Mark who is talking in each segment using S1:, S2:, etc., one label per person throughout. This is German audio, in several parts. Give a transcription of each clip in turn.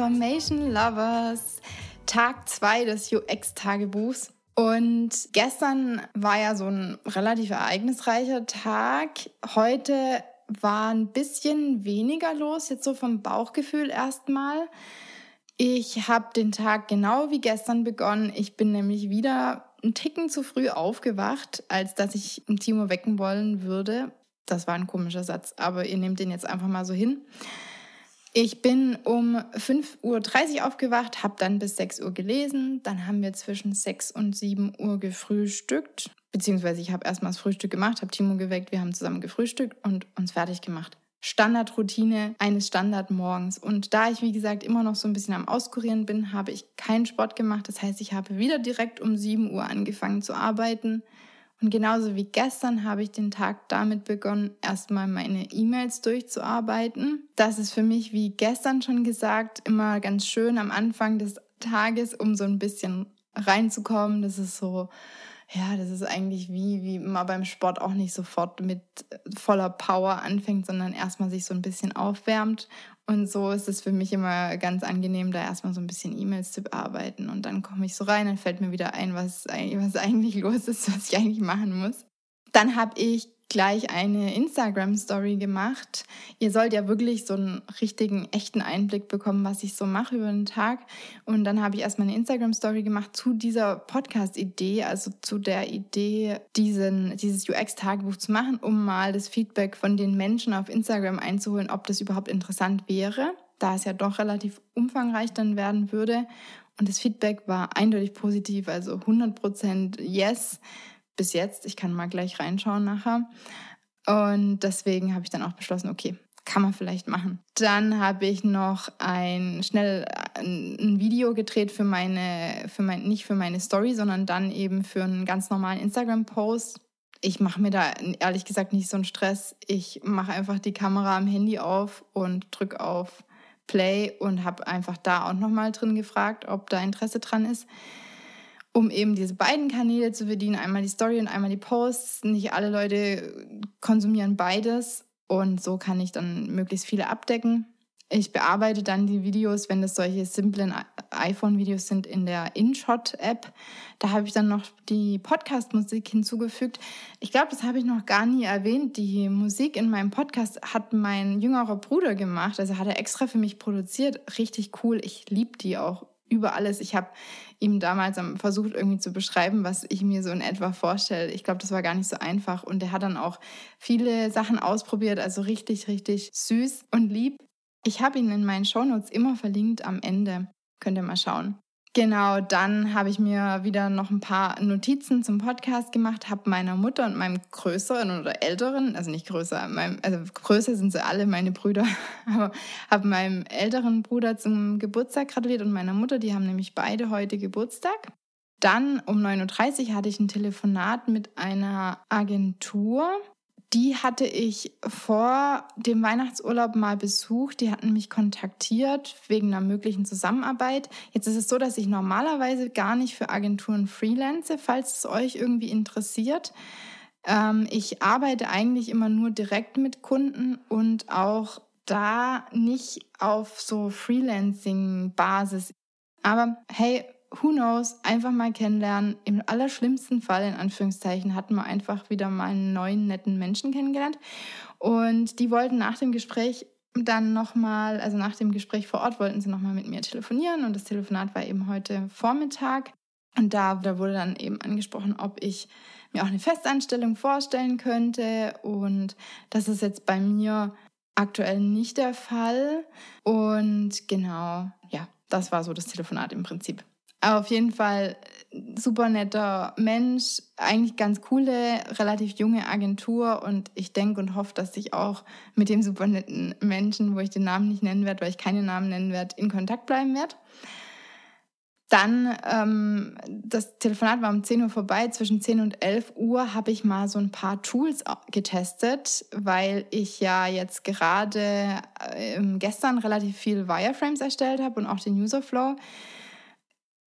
S1: Transformation Lovers, Tag 2 des UX-Tagebuchs. Und gestern war ja so ein relativ ereignisreicher Tag. Heute war ein bisschen weniger los, jetzt so vom Bauchgefühl erstmal. Ich habe den Tag genau wie gestern begonnen. Ich bin nämlich wieder einen Ticken zu früh aufgewacht, als dass ich Timo wecken wollen würde. Das war ein komischer Satz, aber ihr nehmt den jetzt einfach mal so hin. Ich bin um 5.30 Uhr aufgewacht, habe dann bis 6 Uhr gelesen. Dann haben wir zwischen 6 und 7 Uhr gefrühstückt. Beziehungsweise ich habe erstmal das Frühstück gemacht, habe Timo geweckt, wir haben zusammen gefrühstückt und uns fertig gemacht. Standardroutine eines Standardmorgens. Und da ich, wie gesagt, immer noch so ein bisschen am Auskurieren bin, habe ich keinen Sport gemacht. Das heißt, ich habe wieder direkt um 7 Uhr angefangen zu arbeiten. Und genauso wie gestern habe ich den Tag damit begonnen, erstmal meine E-Mails durchzuarbeiten. Das ist für mich, wie gestern schon gesagt, immer ganz schön am Anfang des Tages, um so ein bisschen reinzukommen. Das ist so, ja, das ist eigentlich wie, wie man beim Sport auch nicht sofort mit voller Power anfängt, sondern erstmal sich so ein bisschen aufwärmt und so ist es für mich immer ganz angenehm, da erstmal so ein bisschen E-Mails zu bearbeiten. Und dann komme ich so rein, dann fällt mir wieder ein, was, was eigentlich los ist, was ich eigentlich machen muss. Dann habe ich gleich eine Instagram-Story gemacht. Ihr sollt ja wirklich so einen richtigen, echten Einblick bekommen, was ich so mache über den Tag. Und dann habe ich erstmal eine Instagram-Story gemacht zu dieser Podcast-Idee, also zu der Idee, diesen, dieses UX-Tagebuch zu machen, um mal das Feedback von den Menschen auf Instagram einzuholen, ob das überhaupt interessant wäre, da es ja doch relativ umfangreich dann werden würde. Und das Feedback war eindeutig positiv, also 100% Yes bis jetzt. Ich kann mal gleich reinschauen nachher. Und deswegen habe ich dann auch beschlossen, okay, kann man vielleicht machen. Dann habe ich noch ein schnell ein Video gedreht für meine, für mein, nicht für meine Story, sondern dann eben für einen ganz normalen Instagram-Post. Ich mache mir da ehrlich gesagt nicht so einen Stress. Ich mache einfach die Kamera am Handy auf und drücke auf Play und habe einfach da auch nochmal drin gefragt, ob da Interesse dran ist um eben diese beiden Kanäle zu bedienen, einmal die Story und einmal die Posts. Nicht alle Leute konsumieren beides und so kann ich dann möglichst viele abdecken. Ich bearbeite dann die Videos, wenn das solche simplen iPhone-Videos sind, in der InShot-App. Da habe ich dann noch die Podcast-Musik hinzugefügt. Ich glaube, das habe ich noch gar nie erwähnt. Die Musik in meinem Podcast hat mein jüngerer Bruder gemacht. Also hat er extra für mich produziert. Richtig cool. Ich liebe die auch über alles. Ich habe ihm damals versucht irgendwie zu beschreiben, was ich mir so in etwa vorstelle. Ich glaube, das war gar nicht so einfach. Und er hat dann auch viele Sachen ausprobiert, also richtig, richtig süß und lieb. Ich habe ihn in meinen Shownotes immer verlinkt am Ende. Könnt ihr mal schauen. Genau, dann habe ich mir wieder noch ein paar Notizen zum Podcast gemacht, habe meiner Mutter und meinem größeren oder älteren, also nicht größer, meinem, also größer sind sie alle, meine Brüder, aber habe meinem älteren Bruder zum Geburtstag gratuliert und meiner Mutter, die haben nämlich beide heute Geburtstag. Dann um 9.30 Uhr hatte ich ein Telefonat mit einer Agentur, die hatte ich vor dem Weihnachtsurlaub mal besucht. Die hatten mich kontaktiert wegen einer möglichen Zusammenarbeit. Jetzt ist es so, dass ich normalerweise gar nicht für Agenturen freelance, falls es euch irgendwie interessiert. Ähm, ich arbeite eigentlich immer nur direkt mit Kunden und auch da nicht auf so Freelancing-Basis. Aber hey, who knows, einfach mal kennenlernen. Im allerschlimmsten Fall, in Anführungszeichen, hatten wir einfach wieder mal einen neuen, netten Menschen kennengelernt. Und die wollten nach dem Gespräch dann nochmal, also nach dem Gespräch vor Ort, wollten sie nochmal mit mir telefonieren. Und das Telefonat war eben heute Vormittag. Und da, da wurde dann eben angesprochen, ob ich mir auch eine Festanstellung vorstellen könnte. Und das ist jetzt bei mir aktuell nicht der Fall. Und genau, ja, das war so das Telefonat im Prinzip. Auf jeden Fall super netter Mensch, eigentlich ganz coole, relativ junge Agentur und ich denke und hoffe, dass ich auch mit dem super netten Menschen, wo ich den Namen nicht nennen werde, weil ich keine Namen nennen werde, in Kontakt bleiben werde. Dann, ähm, das Telefonat war um 10 Uhr vorbei. Zwischen 10 und 11 Uhr habe ich mal so ein paar Tools getestet, weil ich ja jetzt gerade äh, gestern relativ viel Wireframes erstellt habe und auch den Userflow.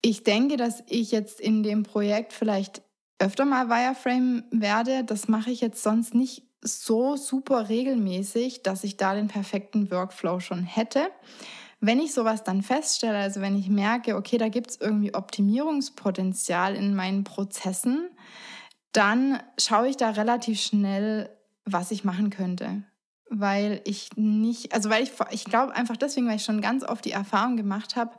S1: Ich denke, dass ich jetzt in dem Projekt vielleicht öfter mal Wireframe werde. Das mache ich jetzt sonst nicht so super regelmäßig, dass ich da den perfekten Workflow schon hätte. wenn ich sowas dann feststelle, also wenn ich merke, okay, da gibt es irgendwie Optimierungspotenzial in meinen Prozessen, dann schaue ich da relativ schnell, was ich machen könnte. Weil ich nicht, also weil ich, ich glaube einfach deswegen, weil ich schon ganz oft die Erfahrung gemacht habe,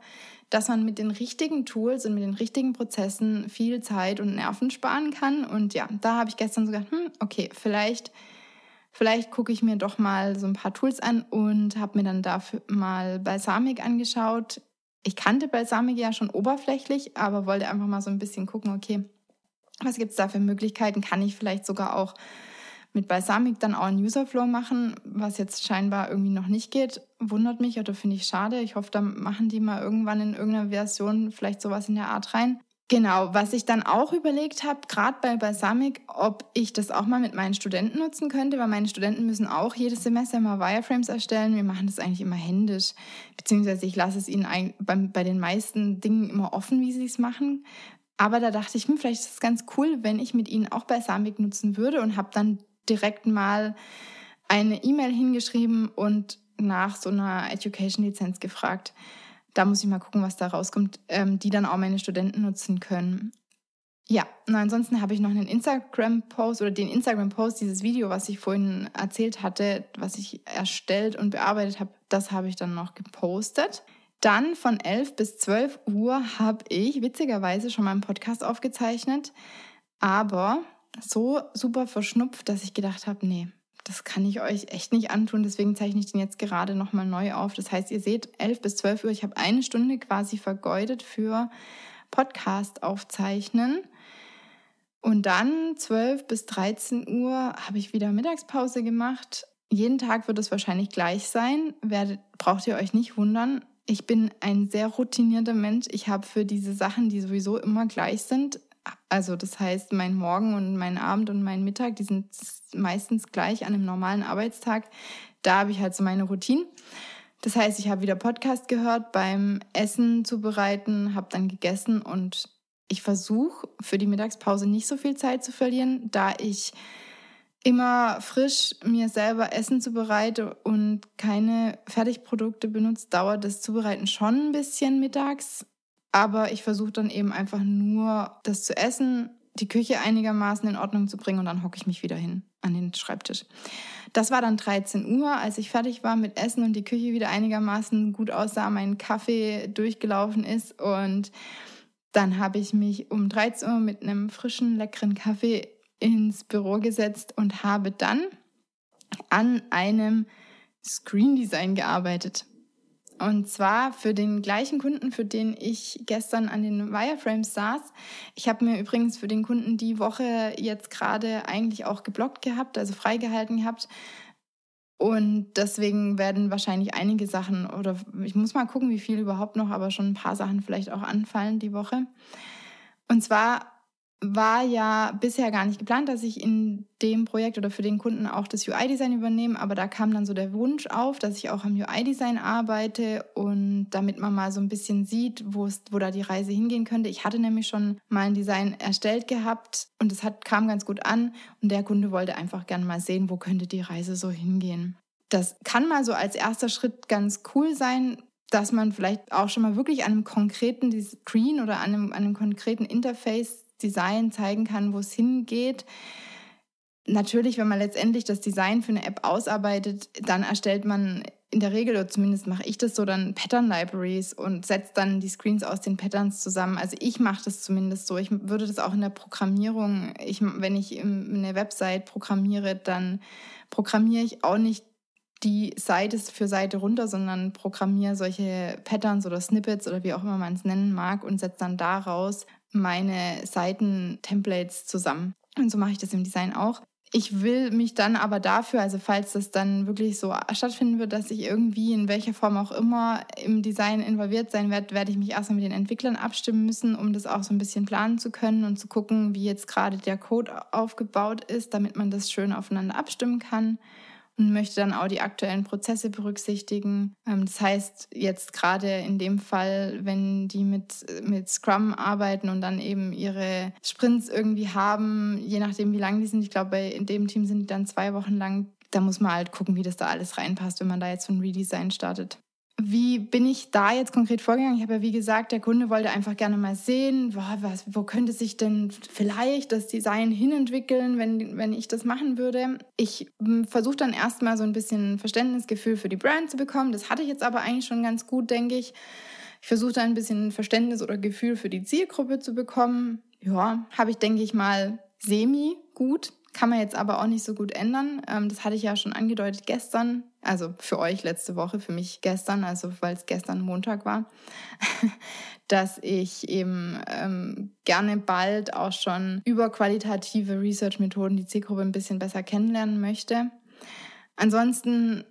S1: dass man mit den richtigen Tools und mit den richtigen Prozessen viel Zeit und Nerven sparen kann. Und ja, da habe ich gestern so gedacht, hm, okay, vielleicht, vielleicht gucke ich mir doch mal so ein paar Tools an und habe mir dann dafür mal Balsamic angeschaut. Ich kannte Balsamic ja schon oberflächlich, aber wollte einfach mal so ein bisschen gucken, okay, was gibt es da für Möglichkeiten? Kann ich vielleicht sogar auch mit Balsamic dann auch einen Userflow machen, was jetzt scheinbar irgendwie noch nicht geht. Wundert mich oder finde ich schade. Ich hoffe, da machen die mal irgendwann in irgendeiner Version vielleicht sowas in der Art rein. Genau, was ich dann auch überlegt habe, gerade bei Balsamic, ob ich das auch mal mit meinen Studenten nutzen könnte, weil meine Studenten müssen auch jedes Semester immer Wireframes erstellen. Wir machen das eigentlich immer händisch, beziehungsweise ich lasse es ihnen bei, den meisten Dingen immer offen, wie sie es machen. Aber da dachte ich, hm, vielleicht ist es ganz cool, wenn ich mit ihnen auch Balsamic nutzen würde und habe dann direkt mal eine E-Mail hingeschrieben und nach so einer Education-Lizenz gefragt. Da muss ich mal gucken, was da rauskommt, ähm, die dann auch meine Studenten nutzen können. Ja, und ansonsten habe ich noch einen Instagram-Post oder den Instagram-Post, dieses Video, was ich vorhin erzählt hatte, was ich erstellt und bearbeitet habe, das habe ich dann noch gepostet. Dann von 11 bis 12 Uhr habe ich witzigerweise schon mal einen Podcast aufgezeichnet, aber so super verschnupft, dass ich gedacht habe, nee, das kann ich euch echt nicht antun. Deswegen zeichne ich den jetzt gerade nochmal neu auf. Das heißt, ihr seht, 11 bis 12 Uhr, ich habe eine Stunde quasi vergeudet für Podcast aufzeichnen. Und dann 12 bis 13 Uhr habe ich wieder Mittagspause gemacht. Jeden Tag wird es wahrscheinlich gleich sein. Werdet, braucht ihr euch nicht wundern. Ich bin ein sehr routinierter Mensch. Ich habe für diese Sachen, die sowieso immer gleich sind, also das heißt, mein Morgen und mein Abend und mein Mittag, die sind meistens gleich an einem normalen Arbeitstag. Da habe ich halt so meine Routine. Das heißt, ich habe wieder Podcast gehört beim Essen zubereiten, habe dann gegessen und ich versuche für die Mittagspause nicht so viel Zeit zu verlieren, da ich immer frisch mir selber Essen zubereite und keine Fertigprodukte benutze, dauert das Zubereiten schon ein bisschen mittags. Aber ich versuche dann eben einfach nur das zu essen, die Küche einigermaßen in Ordnung zu bringen und dann hocke ich mich wieder hin an den Schreibtisch. Das war dann 13 Uhr, als ich fertig war mit Essen und die Küche wieder einigermaßen gut aussah, mein Kaffee durchgelaufen ist und dann habe ich mich um 13 Uhr mit einem frischen, leckeren Kaffee ins Büro gesetzt und habe dann an einem Screen Design gearbeitet. Und zwar für den gleichen Kunden, für den ich gestern an den Wireframes saß. Ich habe mir übrigens für den Kunden die Woche jetzt gerade eigentlich auch geblockt gehabt, also freigehalten gehabt. Und deswegen werden wahrscheinlich einige Sachen, oder ich muss mal gucken, wie viel überhaupt noch, aber schon ein paar Sachen vielleicht auch anfallen die Woche. Und zwar war ja bisher gar nicht geplant, dass ich in dem Projekt oder für den Kunden auch das UI-Design übernehme, aber da kam dann so der Wunsch auf, dass ich auch am UI-Design arbeite und damit man mal so ein bisschen sieht, wo, es, wo da die Reise hingehen könnte. Ich hatte nämlich schon mal ein Design erstellt gehabt und es hat, kam ganz gut an und der Kunde wollte einfach gerne mal sehen, wo könnte die Reise so hingehen. Das kann mal so als erster Schritt ganz cool sein, dass man vielleicht auch schon mal wirklich an einem konkreten Screen oder an einem, an einem konkreten Interface Design zeigen kann, wo es hingeht. Natürlich, wenn man letztendlich das Design für eine App ausarbeitet, dann erstellt man in der Regel, oder zumindest mache ich das so, dann Pattern Libraries und setzt dann die Screens aus den Patterns zusammen. Also ich mache das zumindest so. Ich würde das auch in der Programmierung, ich, wenn ich eine Website programmiere, dann programmiere ich auch nicht die Seite für Seite runter, sondern programmiere solche Patterns oder Snippets oder wie auch immer man es nennen mag und setze dann daraus meine Seiten-Templates zusammen. Und so mache ich das im Design auch. Ich will mich dann aber dafür, also falls das dann wirklich so stattfinden wird, dass ich irgendwie in welcher Form auch immer im Design involviert sein werde, werde ich mich erstmal mit den Entwicklern abstimmen müssen, um das auch so ein bisschen planen zu können und zu gucken, wie jetzt gerade der Code aufgebaut ist, damit man das schön aufeinander abstimmen kann und möchte dann auch die aktuellen Prozesse berücksichtigen. Ähm, das heißt, jetzt gerade in dem Fall, wenn die mit, mit Scrum arbeiten und dann eben ihre Sprints irgendwie haben, je nachdem, wie lang die sind, ich glaube, in dem Team sind die dann zwei Wochen lang, da muss man halt gucken, wie das da alles reinpasst, wenn man da jetzt so ein Redesign startet. Wie bin ich da jetzt konkret vorgegangen? Ich habe ja, wie gesagt, der Kunde wollte einfach gerne mal sehen, boah, was, wo könnte sich denn vielleicht das Design hinentwickeln, wenn, wenn ich das machen würde. Ich hm, versuche dann erstmal so ein bisschen Verständnisgefühl für die Brand zu bekommen. Das hatte ich jetzt aber eigentlich schon ganz gut, denke ich. Ich versuche da ein bisschen Verständnis oder Gefühl für die Zielgruppe zu bekommen. Ja, habe ich, denke ich mal, semi gut kann man jetzt aber auch nicht so gut ändern. Ähm, das hatte ich ja schon angedeutet gestern. Also für euch letzte Woche, für mich gestern, also weil es gestern Montag war, dass ich eben ähm, gerne bald auch schon über qualitative Research-Methoden die Zielgruppe ein bisschen besser kennenlernen möchte. Ansonsten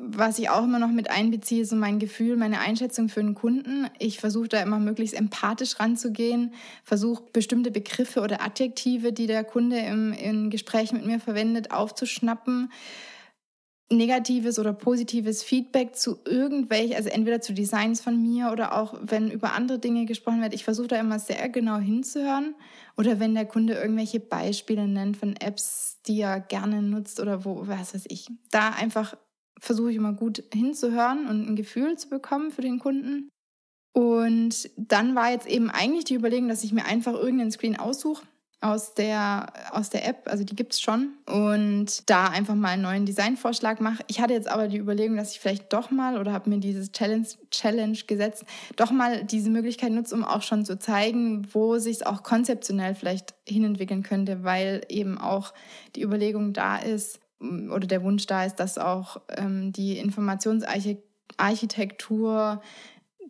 S1: was ich auch immer noch mit einbeziehe, ist so mein Gefühl, meine Einschätzung für einen Kunden. Ich versuche da immer möglichst empathisch ranzugehen, versuche bestimmte Begriffe oder Adjektive, die der Kunde im, im Gespräch mit mir verwendet, aufzuschnappen. Negatives oder positives Feedback zu irgendwelchen, also entweder zu Designs von mir oder auch wenn über andere Dinge gesprochen wird. Ich versuche da immer sehr genau hinzuhören. Oder wenn der Kunde irgendwelche Beispiele nennt von Apps, die er gerne nutzt oder wo, was weiß ich. Da einfach versuche ich immer gut hinzuhören und ein Gefühl zu bekommen für den Kunden. Und dann war jetzt eben eigentlich die Überlegung, dass ich mir einfach irgendeinen Screen aussuche aus der, aus der App, also die gibt es schon, und da einfach mal einen neuen Designvorschlag mache. Ich hatte jetzt aber die Überlegung, dass ich vielleicht doch mal oder habe mir dieses Challenge, Challenge gesetzt, doch mal diese Möglichkeit nutze, um auch schon zu zeigen, wo sich es auch konzeptionell vielleicht hinentwickeln könnte, weil eben auch die Überlegung da ist, oder der Wunsch da ist, dass auch ähm, die Informationsarchitektur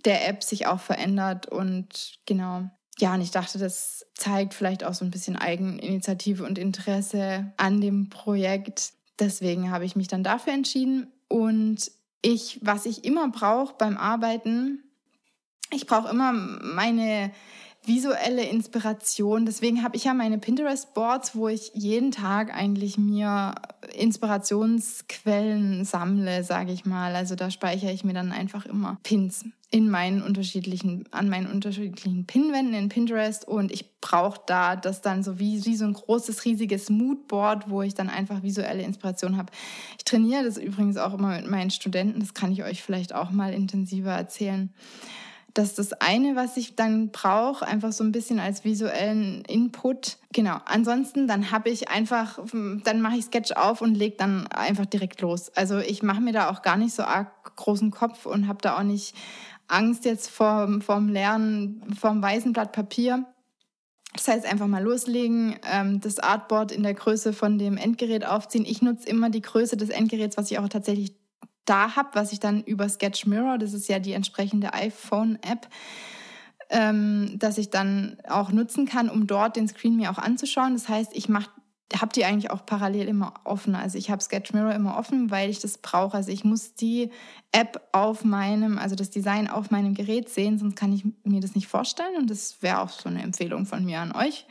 S1: der App sich auch verändert und genau. Ja, und ich dachte, das zeigt vielleicht auch so ein bisschen Eigeninitiative und Interesse an dem Projekt. Deswegen habe ich mich dann dafür entschieden. Und ich, was ich immer brauche beim Arbeiten, ich brauche immer meine visuelle Inspiration. Deswegen habe ich ja meine Pinterest-Boards, wo ich jeden Tag eigentlich mir Inspirationsquellen sammle, sage ich mal. Also da speichere ich mir dann einfach immer Pins in meinen unterschiedlichen, an meinen unterschiedlichen Pinwänden in Pinterest und ich brauche da das dann so wie, wie so ein großes, riesiges Moodboard, wo ich dann einfach visuelle Inspiration habe. Ich trainiere das übrigens auch immer mit meinen Studenten, das kann ich euch vielleicht auch mal intensiver erzählen. Das ist das eine, was ich dann brauche, einfach so ein bisschen als visuellen Input. Genau. Ansonsten, dann habe ich einfach, dann mache ich Sketch auf und lege dann einfach direkt los. Also ich mache mir da auch gar nicht so arg großen Kopf und habe da auch nicht Angst jetzt vor, vorm Lernen, vorm weißen Blatt Papier. Das heißt, einfach mal loslegen, ähm, das Artboard in der Größe von dem Endgerät aufziehen. Ich nutze immer die Größe des Endgeräts, was ich auch tatsächlich da habe, was ich dann über Sketch Mirror, das ist ja die entsprechende iPhone-App, ähm, dass ich dann auch nutzen kann, um dort den Screen mir auch anzuschauen. Das heißt, ich mache habe die eigentlich auch parallel immer offen. Also ich habe Sketch Mirror immer offen, weil ich das brauche. Also ich muss die App auf meinem, also das Design auf meinem Gerät sehen, sonst kann ich mir das nicht vorstellen. Und das wäre auch so eine Empfehlung von mir an euch.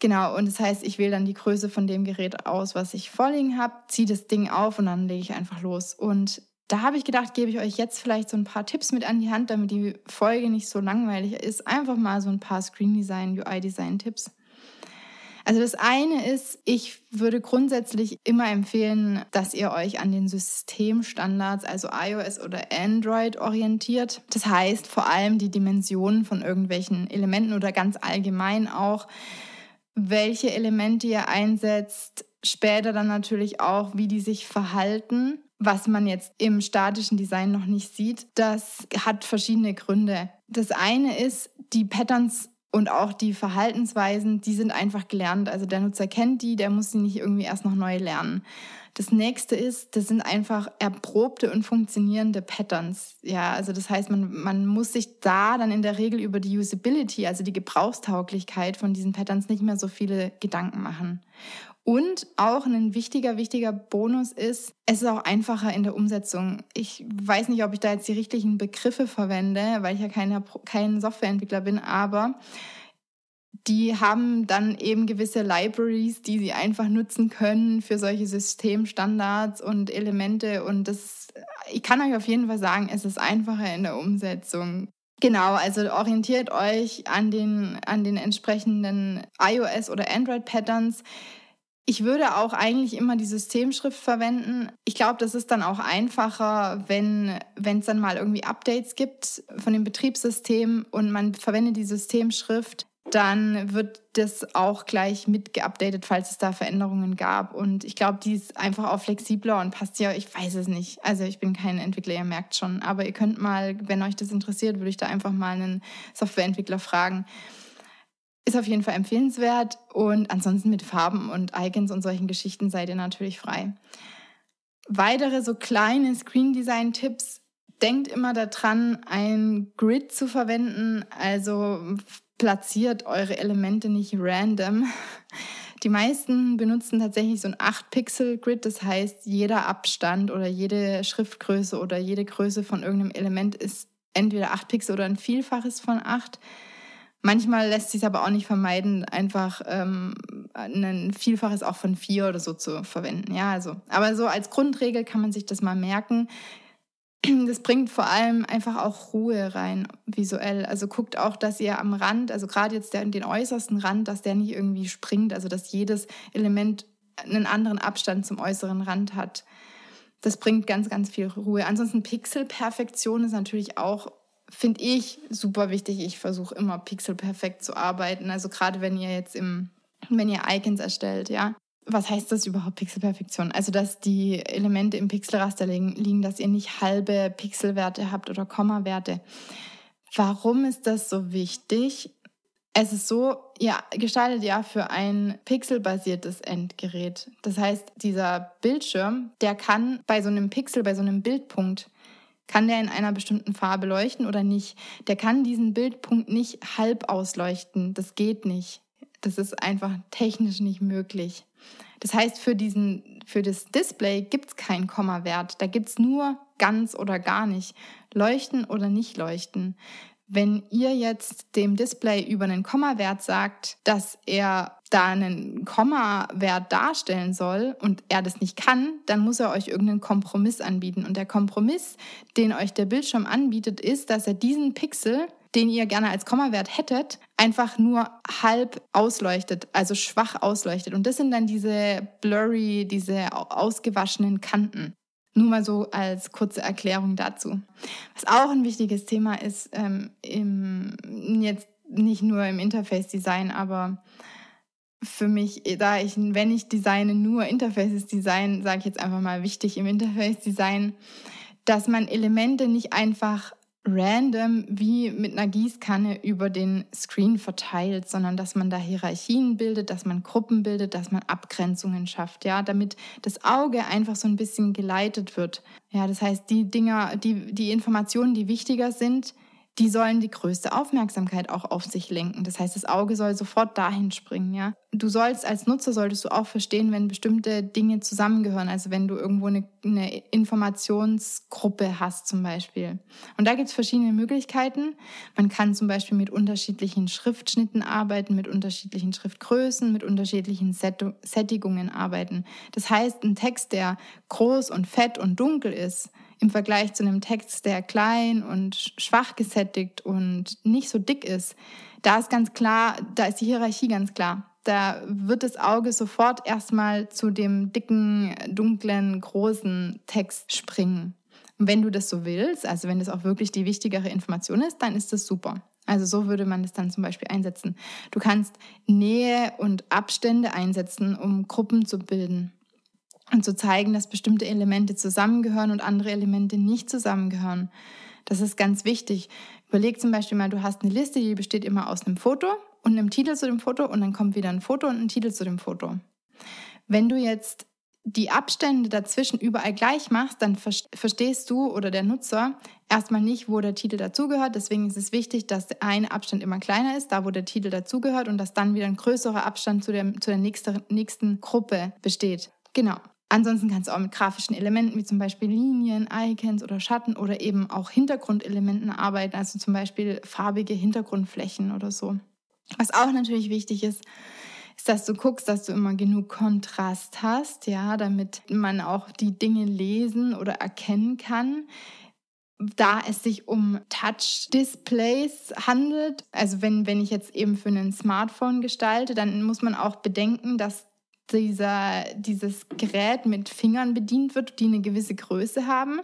S1: Genau, und das heißt, ich wähle dann die Größe von dem Gerät aus, was ich vorliegen habe, ziehe das Ding auf und dann lege ich einfach los. Und da habe ich gedacht, gebe ich euch jetzt vielleicht so ein paar Tipps mit an die Hand, damit die Folge nicht so langweilig ist. Einfach mal so ein paar Screen Design, UI Design Tipps. Also das eine ist, ich würde grundsätzlich immer empfehlen, dass ihr euch an den Systemstandards, also iOS oder Android orientiert. Das heißt vor allem die Dimensionen von irgendwelchen Elementen oder ganz allgemein auch welche Elemente ihr einsetzt, später dann natürlich auch, wie die sich verhalten, was man jetzt im statischen Design noch nicht sieht. Das hat verschiedene Gründe. Das eine ist, die Patterns und auch die Verhaltensweisen, die sind einfach gelernt. Also der Nutzer kennt die, der muss sie nicht irgendwie erst noch neu lernen. Das nächste ist, das sind einfach erprobte und funktionierende Patterns. Ja, also das heißt, man, man muss sich da dann in der Regel über die Usability, also die Gebrauchstauglichkeit von diesen Patterns nicht mehr so viele Gedanken machen. Und auch ein wichtiger, wichtiger Bonus ist, es ist auch einfacher in der Umsetzung. Ich weiß nicht, ob ich da jetzt die richtigen Begriffe verwende, weil ich ja keine, kein Softwareentwickler bin, aber die haben dann eben gewisse Libraries, die sie einfach nutzen können für solche Systemstandards und Elemente. Und das, ich kann euch auf jeden Fall sagen, es ist einfacher in der Umsetzung. Genau, also orientiert euch an den, an den entsprechenden iOS oder Android Patterns. Ich würde auch eigentlich immer die Systemschrift verwenden. Ich glaube, das ist dann auch einfacher, wenn es dann mal irgendwie Updates gibt von dem Betriebssystem und man verwendet die Systemschrift, dann wird das auch gleich mit geupdatet, falls es da Veränderungen gab. Und ich glaube, die ist einfach auch flexibler und passt ja, ich weiß es nicht. Also ich bin kein Entwickler, ihr merkt schon. Aber ihr könnt mal, wenn euch das interessiert, würde ich da einfach mal einen Softwareentwickler fragen. Ist auf jeden Fall empfehlenswert und ansonsten mit Farben und Icons und solchen Geschichten seid ihr natürlich frei. Weitere so kleine Screen Design Tipps. Denkt immer daran, ein Grid zu verwenden. Also platziert eure Elemente nicht random. Die meisten benutzen tatsächlich so ein 8-Pixel-Grid, das heißt, jeder Abstand oder jede Schriftgröße oder jede Größe von irgendeinem Element ist entweder 8 Pixel oder ein Vielfaches von 8. Manchmal lässt sich aber auch nicht vermeiden, einfach ähm, ein Vielfaches auch von vier oder so zu verwenden. Ja, also, aber so als Grundregel kann man sich das mal merken. Das bringt vor allem einfach auch Ruhe rein visuell. Also guckt auch, dass ihr am Rand, also gerade jetzt der, den äußersten Rand, dass der nicht irgendwie springt, also dass jedes Element einen anderen Abstand zum äußeren Rand hat. Das bringt ganz, ganz viel Ruhe. Ansonsten Pixelperfektion ist natürlich auch finde ich super wichtig. Ich versuche immer pixelperfekt zu arbeiten. Also gerade wenn ihr jetzt im, wenn ihr Icons erstellt, ja. Was heißt das überhaupt Pixelperfektion? Also, dass die Elemente im Pixelraster liegen, dass ihr nicht halbe Pixelwerte habt oder Kommawerte. Warum ist das so wichtig? Es ist so, ihr gestaltet ja für ein pixelbasiertes Endgerät. Das heißt, dieser Bildschirm, der kann bei so einem Pixel, bei so einem Bildpunkt, kann der in einer bestimmten Farbe leuchten oder nicht? Der kann diesen Bildpunkt nicht halb ausleuchten. Das geht nicht. Das ist einfach technisch nicht möglich. Das heißt, für, diesen, für das Display gibt es keinen Kommawert. Da gibt es nur ganz oder gar nicht. Leuchten oder nicht leuchten. Wenn ihr jetzt dem Display über einen Kommawert sagt, dass er da einen Kommawert darstellen soll und er das nicht kann, dann muss er euch irgendeinen Kompromiss anbieten. Und der Kompromiss, den euch der Bildschirm anbietet, ist, dass er diesen Pixel, den ihr gerne als Kommawert hättet, einfach nur halb ausleuchtet, also schwach ausleuchtet. Und das sind dann diese blurry, diese ausgewaschenen Kanten. Nur mal so als kurze Erklärung dazu. Was auch ein wichtiges Thema ist, ähm, im, jetzt nicht nur im Interface-Design, aber für mich, da ich, wenn ich designe, nur Interfaces design, sage ich jetzt einfach mal wichtig im Interface-Design, dass man Elemente nicht einfach random wie mit einer Gießkanne über den Screen verteilt, sondern dass man da Hierarchien bildet, dass man Gruppen bildet, dass man Abgrenzungen schafft, ja, damit das Auge einfach so ein bisschen geleitet wird. Ja, das heißt, die Dinger, die, die Informationen, die wichtiger sind, die sollen die größte Aufmerksamkeit auch auf sich lenken. Das heißt, das Auge soll sofort dahin springen, ja. Du sollst als Nutzer solltest du auch verstehen, wenn bestimmte Dinge zusammengehören. Also wenn du irgendwo eine, eine Informationsgruppe hast zum Beispiel. Und da gibt es verschiedene Möglichkeiten. Man kann zum Beispiel mit unterschiedlichen Schriftschnitten arbeiten, mit unterschiedlichen Schriftgrößen, mit unterschiedlichen Set Sättigungen arbeiten. Das heißt, ein Text, der groß und fett und dunkel ist, im Vergleich zu einem Text, der klein und schwach gesättigt und nicht so dick ist, da ist ganz klar, da ist die Hierarchie ganz klar. Da wird das Auge sofort erstmal zu dem dicken, dunklen, großen Text springen. Und wenn du das so willst, also wenn das auch wirklich die wichtigere Information ist, dann ist das super. Also so würde man das dann zum Beispiel einsetzen. Du kannst Nähe und Abstände einsetzen, um Gruppen zu bilden und zu zeigen, dass bestimmte Elemente zusammengehören und andere Elemente nicht zusammengehören. Das ist ganz wichtig. Überleg zum Beispiel mal, du hast eine Liste, die besteht immer aus einem Foto und einem Titel zu dem Foto und dann kommt wieder ein Foto und ein Titel zu dem Foto. Wenn du jetzt die Abstände dazwischen überall gleich machst, dann verstehst du oder der Nutzer erstmal nicht, wo der Titel dazugehört. Deswegen ist es wichtig, dass eine Abstand immer kleiner ist, da wo der Titel dazugehört und dass dann wieder ein größerer Abstand zu der, zu der nächsten, nächsten Gruppe besteht. Genau. Ansonsten kannst du auch mit grafischen Elementen wie zum Beispiel Linien, Icons oder Schatten oder eben auch Hintergrundelementen arbeiten, also zum Beispiel farbige Hintergrundflächen oder so. Was auch natürlich wichtig ist, ist, dass du guckst, dass du immer genug Kontrast hast, ja, damit man auch die Dinge lesen oder erkennen kann. Da es sich um Touch-Displays handelt, also wenn, wenn ich jetzt eben für ein Smartphone gestalte, dann muss man auch bedenken, dass dieser, dieses Gerät mit Fingern bedient wird, die eine gewisse Größe haben.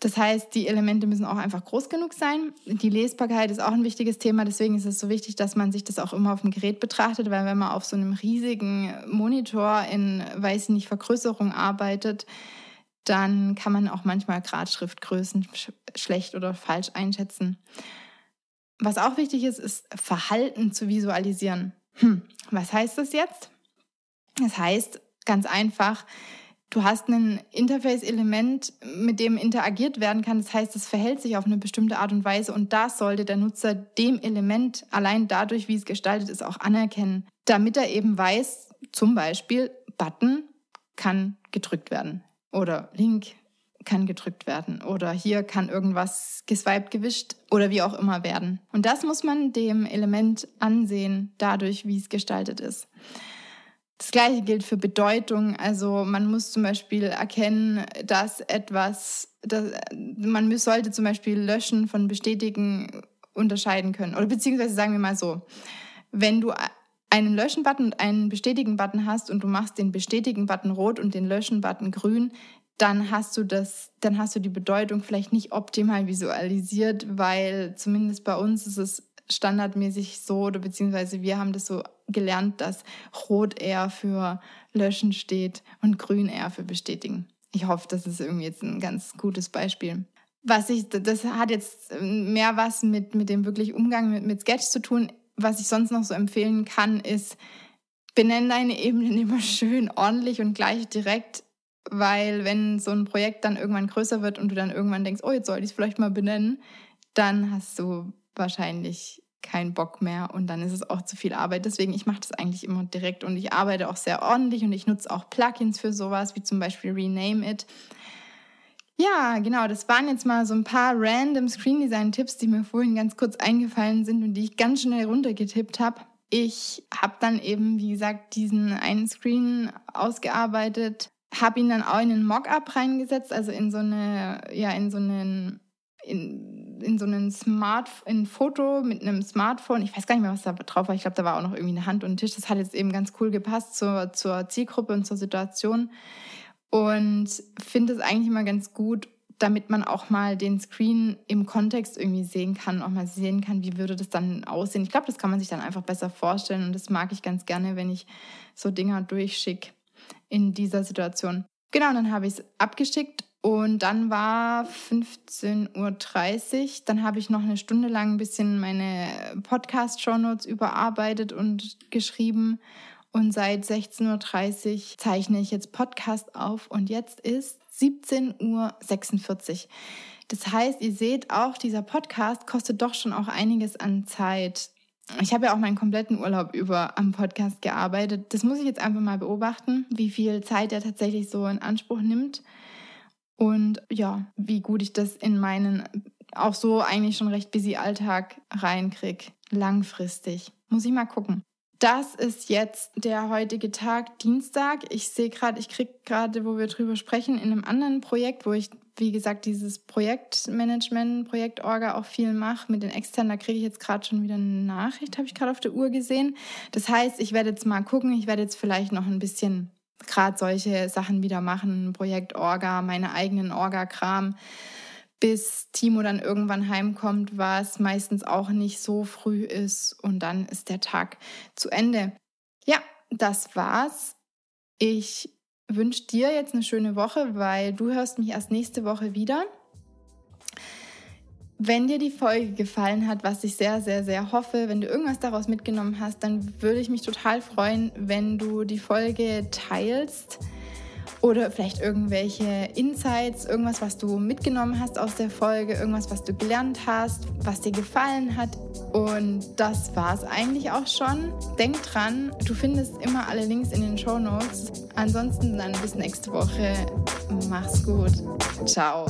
S1: Das heißt, die Elemente müssen auch einfach groß genug sein. Die Lesbarkeit ist auch ein wichtiges Thema. Deswegen ist es so wichtig, dass man sich das auch immer auf dem Gerät betrachtet, weil wenn man auf so einem riesigen Monitor in, weiß ich nicht, Vergrößerung arbeitet, dann kann man auch manchmal Gradschriftgrößen sch schlecht oder falsch einschätzen. Was auch wichtig ist, ist Verhalten zu visualisieren. Hm, was heißt das jetzt? Das heißt ganz einfach, du hast ein Interface-Element, mit dem interagiert werden kann. Das heißt, es verhält sich auf eine bestimmte Art und Weise und das sollte der Nutzer dem Element allein dadurch, wie es gestaltet ist, auch anerkennen, damit er eben weiß, zum Beispiel Button kann gedrückt werden oder Link kann gedrückt werden oder hier kann irgendwas geswiped, gewischt oder wie auch immer werden. Und das muss man dem Element ansehen, dadurch, wie es gestaltet ist. Das gleiche gilt für Bedeutung. Also man muss zum Beispiel erkennen, dass etwas, dass, man sollte zum Beispiel Löschen von Bestätigen unterscheiden können. Oder beziehungsweise sagen wir mal so, wenn du einen Löschen-Button und einen Bestätigen-Button hast und du machst den Bestätigen-Button rot und den Löschen-Button grün, dann hast du das, dann hast du die Bedeutung vielleicht nicht optimal visualisiert, weil zumindest bei uns ist es standardmäßig so oder beziehungsweise wir haben das so gelernt, dass Rot eher für Löschen steht und Grün eher für Bestätigen. Ich hoffe, das ist irgendwie jetzt ein ganz gutes Beispiel. Was ich, das hat jetzt mehr was mit, mit dem wirklich Umgang mit, mit Sketch zu tun. Was ich sonst noch so empfehlen kann, ist, benenne deine Ebenen immer schön ordentlich und gleich direkt weil wenn so ein Projekt dann irgendwann größer wird und du dann irgendwann denkst, oh, jetzt soll ich es vielleicht mal benennen, dann hast du wahrscheinlich keinen Bock mehr und dann ist es auch zu viel Arbeit. Deswegen, ich mache das eigentlich immer direkt und ich arbeite auch sehr ordentlich und ich nutze auch Plugins für sowas, wie zum Beispiel Rename It. Ja, genau, das waren jetzt mal so ein paar random Screen Design Tipps, die mir vorhin ganz kurz eingefallen sind und die ich ganz schnell runtergetippt habe. Ich habe dann eben, wie gesagt, diesen einen Screen ausgearbeitet, habe ihn dann auch in einen Mockup reingesetzt, also in so eine, ja, in so einen, in, in so einen Smart, in ein Foto mit einem Smartphone. Ich weiß gar nicht mehr, was da drauf war. Ich glaube, da war auch noch irgendwie eine Hand und ein Tisch. Das hat jetzt eben ganz cool gepasst zur, zur Zielgruppe und zur Situation. Und finde es eigentlich immer ganz gut, damit man auch mal den Screen im Kontext irgendwie sehen kann, auch mal sehen kann, wie würde das dann aussehen. Ich glaube, das kann man sich dann einfach besser vorstellen und das mag ich ganz gerne, wenn ich so Dinger durchschicke in dieser Situation. Genau, dann habe ich es abgeschickt und dann war 15.30 Uhr. Dann habe ich noch eine Stunde lang ein bisschen meine Podcast-Shownotes überarbeitet und geschrieben. Und seit 16.30 Uhr zeichne ich jetzt Podcast auf und jetzt ist 17.46 Uhr. Das heißt, ihr seht auch, dieser Podcast kostet doch schon auch einiges an Zeit ich habe ja auch meinen kompletten Urlaub über am Podcast gearbeitet. Das muss ich jetzt einfach mal beobachten, wie viel Zeit er tatsächlich so in Anspruch nimmt. Und ja, wie gut ich das in meinen auch so eigentlich schon recht busy Alltag reinkriege. Langfristig. Muss ich mal gucken. Das ist jetzt der heutige Tag, Dienstag. Ich sehe gerade, ich kriege gerade, wo wir drüber sprechen, in einem anderen Projekt, wo ich wie gesagt, dieses Projektmanagement, Projektorga auch viel mache mit den externen, da kriege ich jetzt gerade schon wieder eine Nachricht, habe ich gerade auf der Uhr gesehen. Das heißt, ich werde jetzt mal gucken, ich werde jetzt vielleicht noch ein bisschen gerade solche Sachen wieder machen, Projektorga, meine eigenen Orga-Kram, bis Timo dann irgendwann heimkommt, was meistens auch nicht so früh ist und dann ist der Tag zu Ende. Ja, das war's. Ich wünsche dir jetzt eine schöne Woche, weil du hörst mich erst nächste Woche wieder. Wenn dir die Folge gefallen hat, was ich sehr, sehr, sehr hoffe, wenn du irgendwas daraus mitgenommen hast, dann würde ich mich total freuen, wenn du die Folge teilst oder vielleicht irgendwelche Insights, irgendwas, was du mitgenommen hast aus der Folge, irgendwas, was du gelernt hast, was dir gefallen hat. Und das war es eigentlich auch schon. Denk dran, du findest immer alle Links in den Show Notes. Ansonsten dann bis nächste Woche. Mach's gut. Ciao.